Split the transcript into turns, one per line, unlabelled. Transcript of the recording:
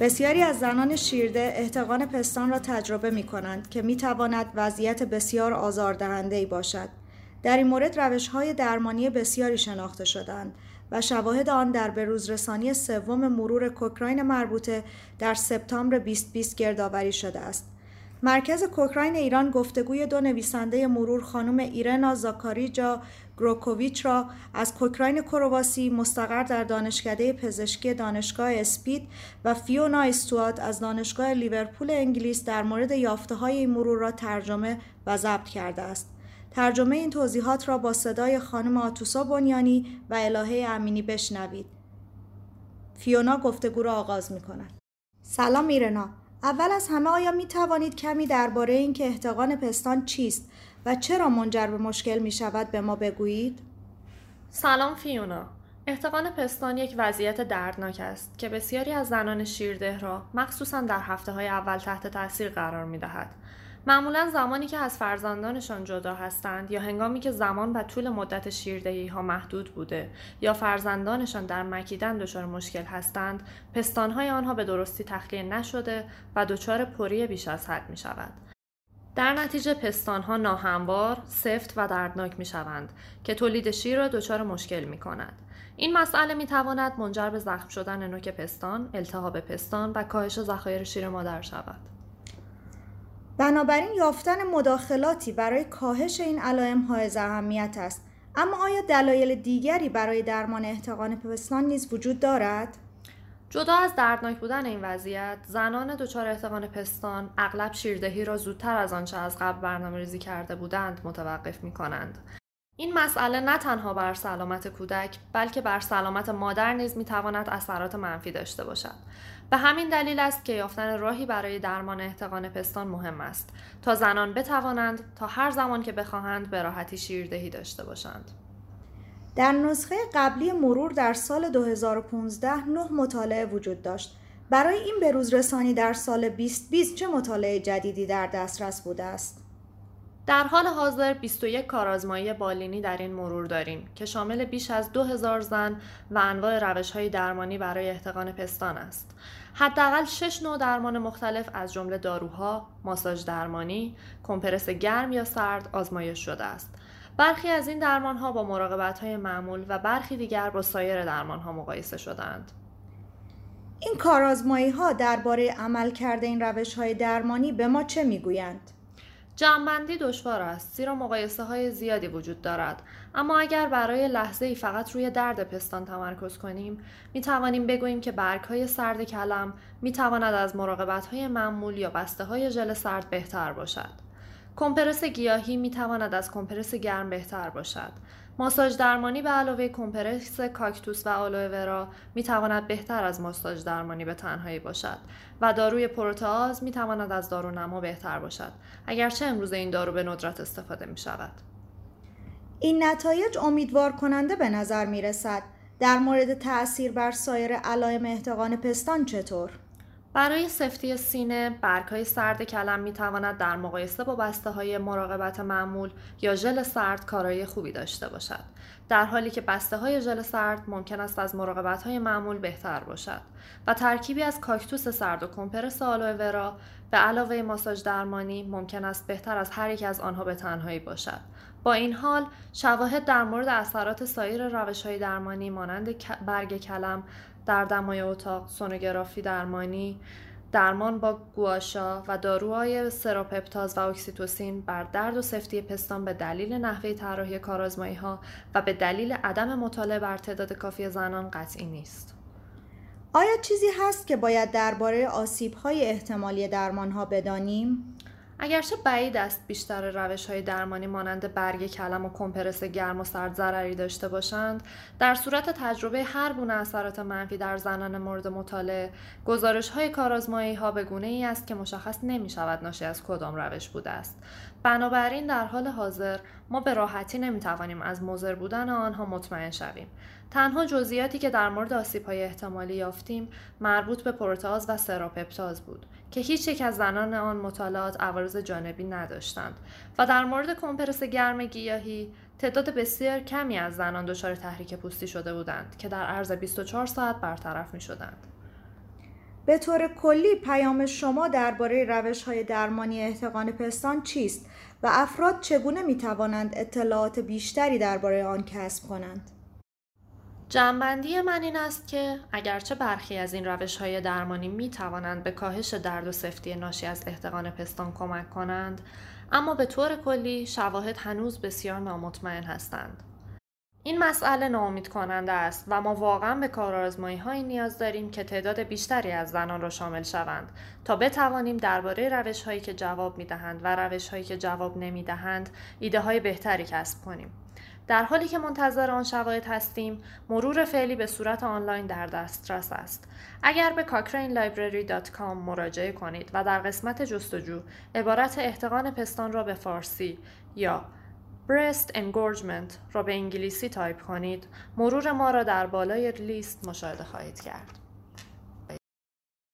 بسیاری از زنان شیرده احتقان پستان را تجربه می کنند که می تواند وضعیت بسیار آزاردهنده باشد. در این مورد روش های درمانی بسیاری شناخته شدند و شواهد آن در بروزرسانی سوم مرور کوکراین مربوطه در سپتامبر 2020 گردآوری شده است. مرکز کوکراین ایران گفتگوی دو نویسنده مرور خانم ایرنا زاکاریجا گروکوویچ را از کوکراین کرواسی مستقر در دانشکده پزشکی دانشگاه اسپید و فیونا استوات از دانشگاه لیورپول انگلیس در مورد یافته های این مرور را ترجمه و ضبط کرده است. ترجمه این توضیحات را با صدای خانم آتوسا بنیانی و الهه امینی بشنوید. فیونا گفتگو را آغاز می کند. سلام ایرنا. اول از همه آیا می توانید کمی درباره اینکه احتقان پستان چیست و چرا منجر به مشکل می شود به ما بگویید؟
سلام فیونا. احتقان پستان یک وضعیت دردناک است که بسیاری از زنان شیرده را مخصوصا در هفته های اول تحت تاثیر قرار می دهد. معمولا زمانی که از فرزندانشان جدا هستند یا هنگامی که زمان و طول مدت شیردهی ها محدود بوده یا فرزندانشان در مکیدن دچار مشکل هستند پستانهای آنها به درستی تخلیه نشده و دچار پری بیش از حد می شود. در نتیجه پستانها ناهموار، سفت و دردناک می شوند که تولید شیر را دچار مشکل می کند. این مسئله می تواند منجر به زخم شدن نوک پستان، التهاب پستان و کاهش ذخایر شیر مادر شود.
بنابراین یافتن مداخلاتی برای کاهش این علائم های اهمیت است. اما آیا دلایل دیگری برای درمان احتقان پستان نیز وجود دارد؟
جدا از دردناک بودن این وضعیت زنان دچار احتقان پستان اغلب شیردهی را زودتر از آنچه از قبل برنامه ریزی کرده بودند متوقف می کنند این مسئله نه تنها بر سلامت کودک بلکه بر سلامت مادر نیز می‌تواند اثرات منفی داشته باشد. به همین دلیل است که یافتن راهی برای درمان احتقان پستان مهم است. تا زنان بتوانند تا هر زمان که بخواهند به راحتی شیردهی داشته باشند.
در نسخه قبلی مرور در سال 2015 نه مطالعه وجود داشت. برای این بروز رسانی در سال 2020 چه مطالعه جدیدی در دسترس بوده است؟
در حال حاضر 21 کارآزمایی بالینی در این مرور داریم که شامل بیش از 2000 زن و انواع روش های درمانی برای احتقان پستان است. حداقل 6 نوع درمان مختلف از جمله داروها، ماساژ درمانی، کمپرس گرم یا سرد آزمایش شده است. برخی از این درمان ها با مراقبت های معمول و برخی دیگر با سایر درمان ها مقایسه شدند.
این کارآزمایی ها درباره عمل کرده این روش های درمانی به ما چه می‌گویند؟
جمعبندی دشوار است. زیرا مقایسه های زیادی وجود دارد. اما اگر برای لحظه ای فقط روی درد پستان تمرکز کنیم می توانیم بگوییم که برگ های سرد کلم می تواند از مراقبت های معمول یا بسته های ژل سرد بهتر باشد. کمپرس گیاهی می تواند از کمپرس گرم بهتر باشد. ماساژ درمانی به علاوه کمپرس کاکتوس و آلوه ورا می تواند بهتر از ماساژ درمانی به تنهایی باشد و داروی پروتئاز می تواند از دارو نما بهتر باشد اگرچه امروز این دارو به ندرت استفاده می شود
این نتایج امیدوار کننده به نظر می رسد در مورد تأثیر بر سایر علائم احتقان پستان چطور؟
برای سفتی سینه، برگهای سرد کلم می تواند در مقایسه با بسته های مراقبت معمول یا ژل سرد کارایی خوبی داشته باشد. در حالی که بسته های ژل سرد ممکن است از مراقبت های معمول بهتر باشد و ترکیبی از کاکتوس سرد و کمپرس آلوه ورا به علاوه ماساژ درمانی ممکن است بهتر از هر یک از آنها به تنهایی باشد. با این حال شواهد در مورد اثرات سایر روش های درمانی مانند برگ کلم در دمای اتاق، سونوگرافی درمانی، درمان با گواشا و داروهای سراپپتاز و اکسیتوسین بر درد و سفتی پستان به دلیل نحوه طراحی کارآزمایی ها و به دلیل عدم مطالعه بر تعداد کافی زنان قطعی نیست.
آیا چیزی هست که باید درباره آسیب های احتمالی درمان ها بدانیم؟
اگرچه بعید است بیشتر روش های درمانی مانند برگ کلم و کمپرس گرم و سرد ضرری داشته باشند در صورت تجربه هر گونه اثرات منفی در زنان مورد مطالعه گزارش های کارآزمایی ها به گونه ای است که مشخص نمی شود ناشی از کدام روش بوده است. بنابراین در حال حاضر ما به راحتی نمی توانیم از مضر بودن آنها مطمئن شویم. تنها جزئیاتی که در مورد آسیب های احتمالی یافتیم مربوط به پروتاز و سراپپتاز بود که هیچ یک از زنان آن مطالعات عوارض جانبی نداشتند و در مورد کمپرس گرم گیاهی تعداد بسیار کمی از زنان دچار تحریک پوستی شده بودند که در عرض 24 ساعت برطرف می شدند.
به طور کلی پیام شما درباره روش های درمانی احتقان پستان چیست و افراد چگونه می توانند اطلاعات بیشتری درباره آن کسب کنند؟
جنبندی من این است که اگرچه برخی از این روش های درمانی می توانند به کاهش درد و سفتی ناشی از احتقان پستان کمک کنند اما به طور کلی شواهد هنوز بسیار نامطمئن هستند. این مسئله ناامید کننده است و ما واقعا به کارآزمایی هایی نیاز داریم که تعداد بیشتری از زنان را شامل شوند تا بتوانیم درباره روش هایی که جواب می دهند و روش هایی که جواب نمی دهند ایده های بهتری کسب کنیم. در حالی که منتظر آن شواهد هستیم مرور فعلی به صورت آنلاین در دسترس است. اگر به cochranelibrary.com مراجعه کنید و در قسمت جستجو عبارت احتقان پستان را به فارسی یا breast engorgement را به انگلیسی تایپ کنید مرور ما را در بالای لیست مشاهده خواهید کرد.